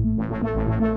Wow.